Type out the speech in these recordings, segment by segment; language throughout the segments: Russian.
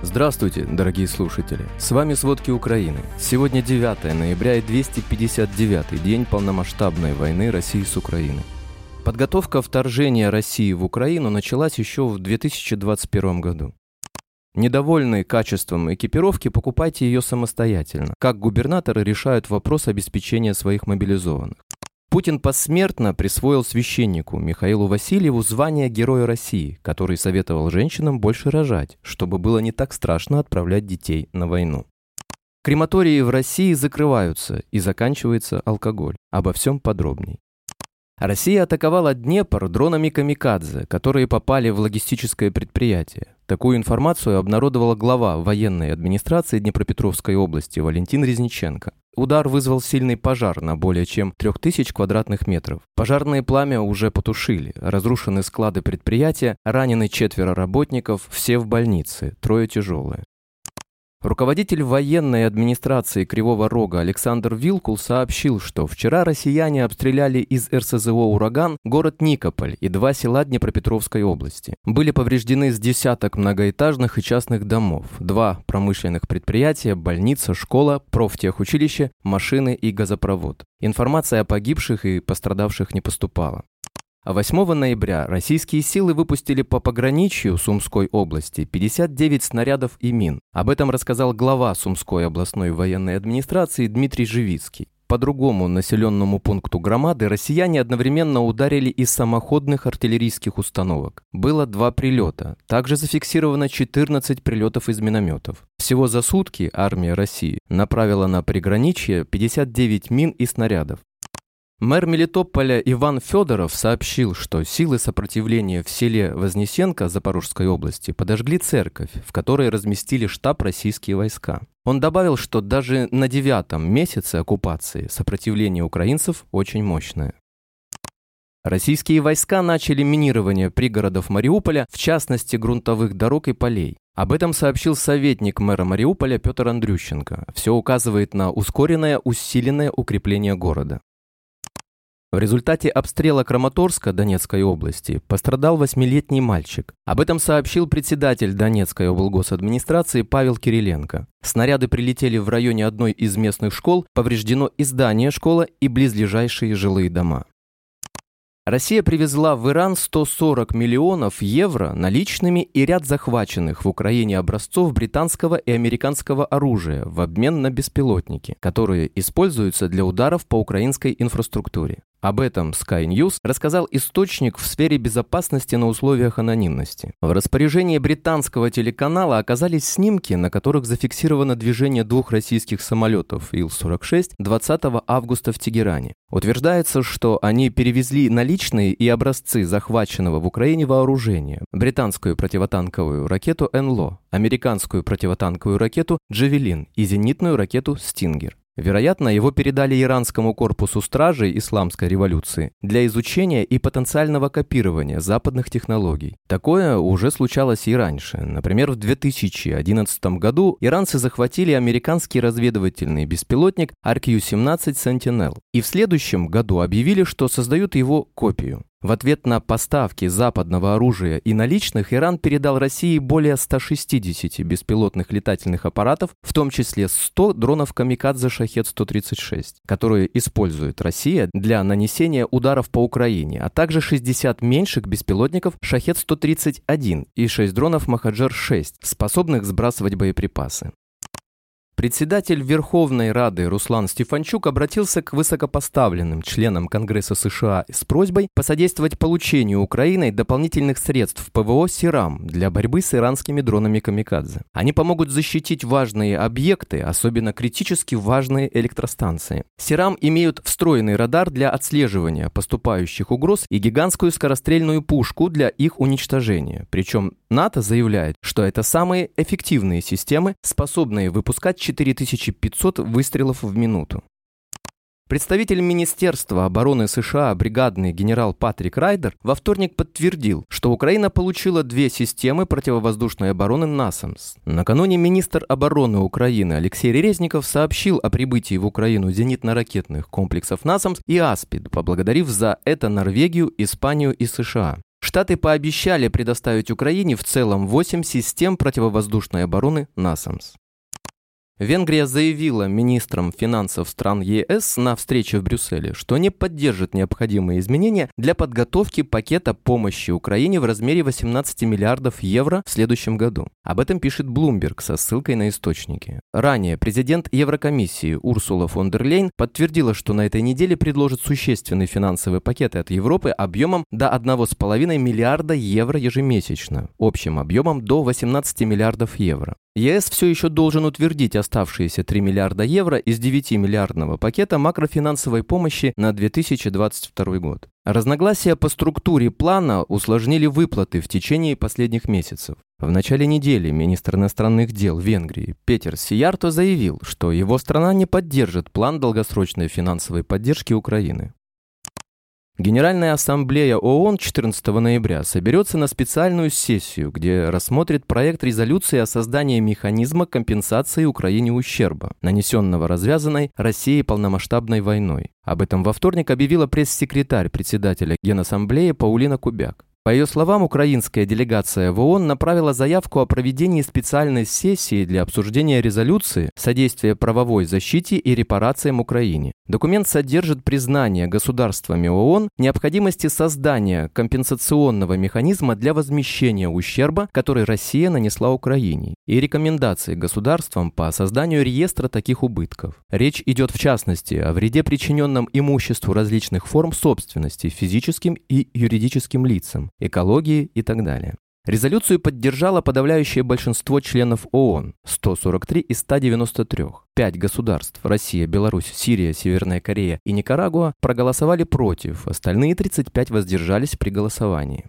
Здравствуйте, дорогие слушатели! С вами «Сводки Украины». Сегодня 9 ноября и 259 день полномасштабной войны России с Украиной. Подготовка вторжения России в Украину началась еще в 2021 году. Недовольные качеством экипировки, покупайте ее самостоятельно. Как губернаторы решают вопрос обеспечения своих мобилизованных. Путин посмертно присвоил священнику Михаилу Васильеву звание Героя России, который советовал женщинам больше рожать, чтобы было не так страшно отправлять детей на войну. Крематории в России закрываются и заканчивается алкоголь. Обо всем подробней. Россия атаковала Днепр дронами «Камикадзе», которые попали в логистическое предприятие. Такую информацию обнародовала глава военной администрации Днепропетровской области Валентин Резниченко. Удар вызвал сильный пожар на более чем 3000 квадратных метров. Пожарное пламя уже потушили, разрушены склады предприятия, ранены четверо работников, все в больнице, трое тяжелые. Руководитель военной администрации Кривого Рога Александр Вилкул сообщил, что вчера россияне обстреляли из РСЗО «Ураган» город Никополь и два села Днепропетровской области. Были повреждены с десяток многоэтажных и частных домов, два промышленных предприятия, больница, школа, профтехучилище, машины и газопровод. Информация о погибших и пострадавших не поступала. 8 ноября российские силы выпустили по пограничью Сумской области 59 снарядов и мин. Об этом рассказал глава Сумской областной военной администрации Дмитрий Живицкий. По другому населенному пункту громады россияне одновременно ударили из самоходных артиллерийских установок. Было два прилета. Также зафиксировано 14 прилетов из минометов. Всего за сутки армия России направила на приграничье 59 мин и снарядов. Мэр Мелитополя Иван Федоров сообщил, что силы сопротивления в селе Вознесенко Запорожской области подожгли церковь, в которой разместили штаб российские войска. Он добавил, что даже на девятом месяце оккупации сопротивление украинцев очень мощное. Российские войска начали минирование пригородов Мариуполя, в частности грунтовых дорог и полей. Об этом сообщил советник мэра Мариуполя Петр Андрющенко. Все указывает на ускоренное, усиленное укрепление города. В результате обстрела Краматорска Донецкой области пострадал восьмилетний мальчик. Об этом сообщил председатель Донецкой облгосадминистрации Павел Кириленко. Снаряды прилетели в районе одной из местных школ, повреждено и здание школы, и близлежащие жилые дома. Россия привезла в Иран 140 миллионов евро наличными и ряд захваченных в Украине образцов британского и американского оружия в обмен на беспилотники, которые используются для ударов по украинской инфраструктуре. Об этом Sky News рассказал источник в сфере безопасности на условиях анонимности. В распоряжении британского телеканала оказались снимки, на которых зафиксировано движение двух российских самолетов Ил-46 20 августа в Тегеране. Утверждается, что они перевезли наличные и образцы захваченного в Украине вооружения, британскую противотанковую ракету НЛО, американскую противотанковую ракету «Джавелин» и зенитную ракету «Стингер». Вероятно, его передали иранскому корпусу стражей исламской революции для изучения и потенциального копирования западных технологий. Такое уже случалось и раньше. Например, в 2011 году иранцы захватили американский разведывательный беспилотник RQ-17 Sentinel и в следующем году объявили, что создают его копию. В ответ на поставки западного оружия и наличных Иран передал России более 160 беспилотных летательных аппаратов, в том числе 100 дронов «Камикадзе Шахет-136», которые использует Россия для нанесения ударов по Украине, а также 60 меньших беспилотников «Шахет-131» и 6 дронов «Махаджер-6», способных сбрасывать боеприпасы. Председатель Верховной Рады Руслан Стефанчук обратился к высокопоставленным членам Конгресса США с просьбой посодействовать получению Украиной дополнительных средств ПВО «Сирам» для борьбы с иранскими дронами «Камикадзе». Они помогут защитить важные объекты, особенно критически важные электростанции. «Сирам» имеют встроенный радар для отслеживания поступающих угроз и гигантскую скорострельную пушку для их уничтожения. Причем НАТО заявляет, что это самые эффективные системы, способные выпускать 4500 выстрелов в минуту. Представитель Министерства обороны США, бригадный генерал Патрик Райдер, во вторник подтвердил, что Украина получила две системы противовоздушной обороны «Насамс». Накануне министр обороны Украины Алексей Резников сообщил о прибытии в Украину зенитно-ракетных комплексов «Насамс» и «Аспид», поблагодарив за это Норвегию, Испанию и США. Штаты пообещали предоставить Украине в целом 8 систем противовоздушной обороны «Насамс». Венгрия заявила министрам финансов стран ЕС на встрече в Брюсселе, что не поддержит необходимые изменения для подготовки пакета помощи Украине в размере 18 миллиардов евро в следующем году. Об этом пишет Bloomberg со ссылкой на источники. Ранее президент Еврокомиссии Урсула фон дер Лейн подтвердила, что на этой неделе предложит существенный финансовый пакет от Европы объемом до 1,5 миллиарда евро ежемесячно, общим объемом до 18 миллиардов евро. ЕС все еще должен утвердить оставшиеся 3 миллиарда евро из 9-миллиардного пакета макрофинансовой помощи на 2022 год. Разногласия по структуре плана усложнили выплаты в течение последних месяцев. В начале недели министр иностранных дел Венгрии Петер Сиярто заявил, что его страна не поддержит план долгосрочной финансовой поддержки Украины. Генеральная ассамблея ООН 14 ноября соберется на специальную сессию, где рассмотрит проект резолюции о создании механизма компенсации Украине ущерба, нанесенного развязанной Россией полномасштабной войной. Об этом во вторник объявила пресс-секретарь председателя Генассамблеи Паулина Кубяк. По ее словам, украинская делегация в ООН направила заявку о проведении специальной сессии для обсуждения резолюции содействия правовой защите и репарациям Украине. Документ содержит признание государствами ООН необходимости создания компенсационного механизма для возмещения ущерба, который Россия нанесла Украине, и рекомендации государствам по созданию реестра таких убытков. Речь идет в частности о вреде, причиненном имуществу различных форм собственности физическим и юридическим лицам, экологии и так далее. Резолюцию поддержало подавляющее большинство членов ООН – 143 из 193. Пять государств – Россия, Беларусь, Сирия, Северная Корея и Никарагуа – проголосовали против, остальные 35 воздержались при голосовании.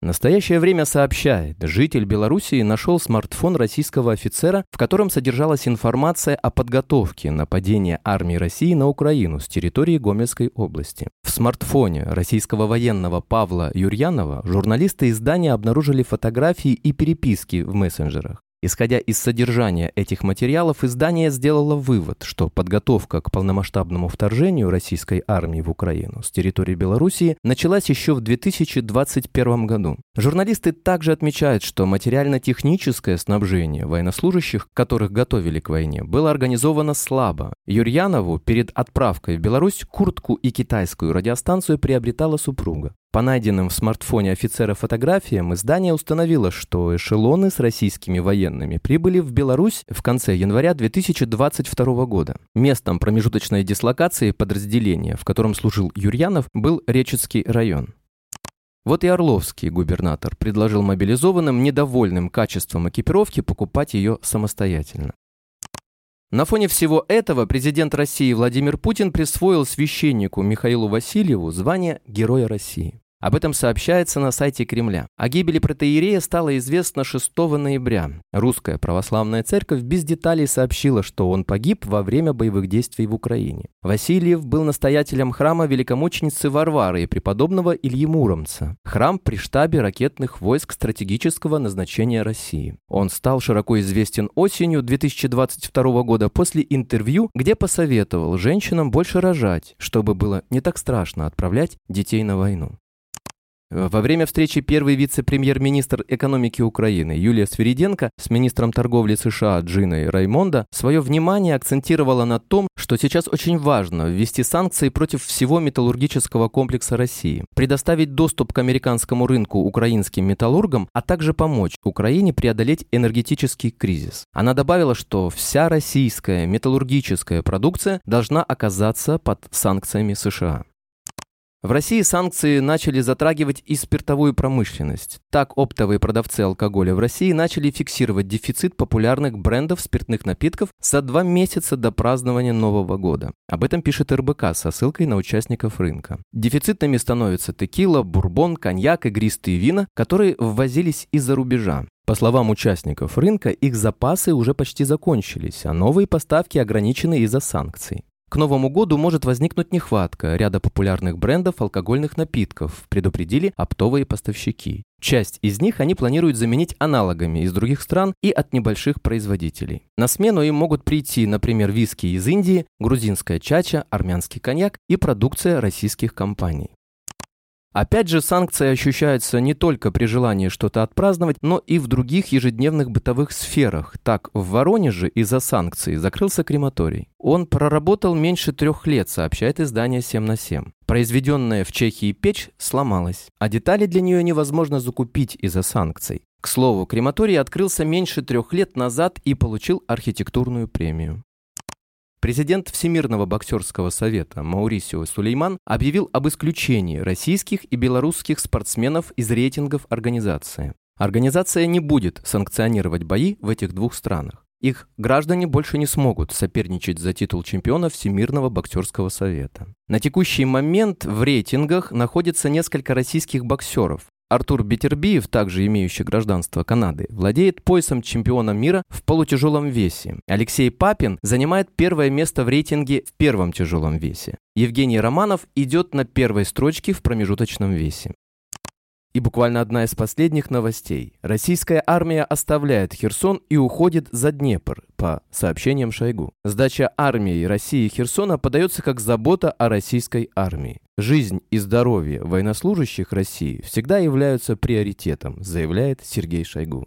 Настоящее время сообщает, житель Белоруссии нашел смартфон российского офицера, в котором содержалась информация о подготовке нападения армии России на Украину с территории Гомельской области. Смартфоне российского военного Павла Юрьянова журналисты издания обнаружили фотографии и переписки в мессенджерах. Исходя из содержания этих материалов, издание сделало вывод, что подготовка к полномасштабному вторжению российской армии в Украину с территории Белоруссии началась еще в 2021 году. Журналисты также отмечают, что материально-техническое снабжение военнослужащих, которых готовили к войне, было организовано слабо. Юрьянову перед отправкой в Беларусь куртку и китайскую радиостанцию приобретала супруга. По найденным в смартфоне офицера фотографиям издание установило, что эшелоны с российскими военными прибыли в Беларусь в конце января 2022 года. Местом промежуточной дислокации подразделения, в котором служил Юрьянов, был Речицкий район. Вот и Орловский губернатор предложил мобилизованным, недовольным качеством экипировки, покупать ее самостоятельно. На фоне всего этого президент России Владимир Путин присвоил священнику Михаилу Васильеву звание Героя России. Об этом сообщается на сайте Кремля. О гибели протеерея стало известно 6 ноября. Русская православная церковь без деталей сообщила, что он погиб во время боевых действий в Украине. Васильев был настоятелем храма великомученицы Варвары и преподобного Ильи Муромца. Храм при штабе ракетных войск стратегического назначения России. Он стал широко известен осенью 2022 года после интервью, где посоветовал женщинам больше рожать, чтобы было не так страшно отправлять детей на войну. Во время встречи первый вице-премьер-министр экономики Украины Юлия Свириденко с министром торговли США Джиной Раймонда свое внимание акцентировала на том, что сейчас очень важно ввести санкции против всего металлургического комплекса России, предоставить доступ к американскому рынку украинским металлургам, а также помочь Украине преодолеть энергетический кризис. Она добавила, что вся российская металлургическая продукция должна оказаться под санкциями США. В России санкции начали затрагивать и спиртовую промышленность. Так, оптовые продавцы алкоголя в России начали фиксировать дефицит популярных брендов спиртных напитков за два месяца до празднования Нового года. Об этом пишет РБК со ссылкой на участников рынка. Дефицитными становятся текила, бурбон, коньяк, игристые вина, которые ввозились из-за рубежа. По словам участников рынка, их запасы уже почти закончились, а новые поставки ограничены из-за санкций. К Новому году может возникнуть нехватка ряда популярных брендов алкогольных напитков, предупредили оптовые поставщики. Часть из них они планируют заменить аналогами из других стран и от небольших производителей. На смену им могут прийти, например, виски из Индии, грузинская чача, армянский коньяк и продукция российских компаний. Опять же, санкции ощущаются не только при желании что-то отпраздновать, но и в других ежедневных бытовых сферах. Так, в Воронеже из-за санкций закрылся крематорий. Он проработал меньше трех лет, сообщает издание 7 на 7. Произведенная в Чехии печь сломалась, а детали для нее невозможно закупить из-за санкций. К слову, крематорий открылся меньше трех лет назад и получил архитектурную премию. Президент Всемирного боксерского совета Маурисио Сулейман объявил об исключении российских и белорусских спортсменов из рейтингов организации. Организация не будет санкционировать бои в этих двух странах. Их граждане больше не смогут соперничать за титул чемпиона Всемирного боксерского совета. На текущий момент в рейтингах находится несколько российских боксеров, Артур Бетербиев, также имеющий гражданство Канады, владеет поясом чемпиона мира в полутяжелом весе. Алексей Папин занимает первое место в рейтинге в первом тяжелом весе. Евгений Романов идет на первой строчке в промежуточном весе. И буквально одна из последних новостей. Российская армия оставляет Херсон и уходит за Днепр, по сообщениям Шойгу. Сдача армии России Херсона подается как забота о российской армии. Жизнь и здоровье военнослужащих России всегда являются приоритетом, заявляет Сергей Шойгу.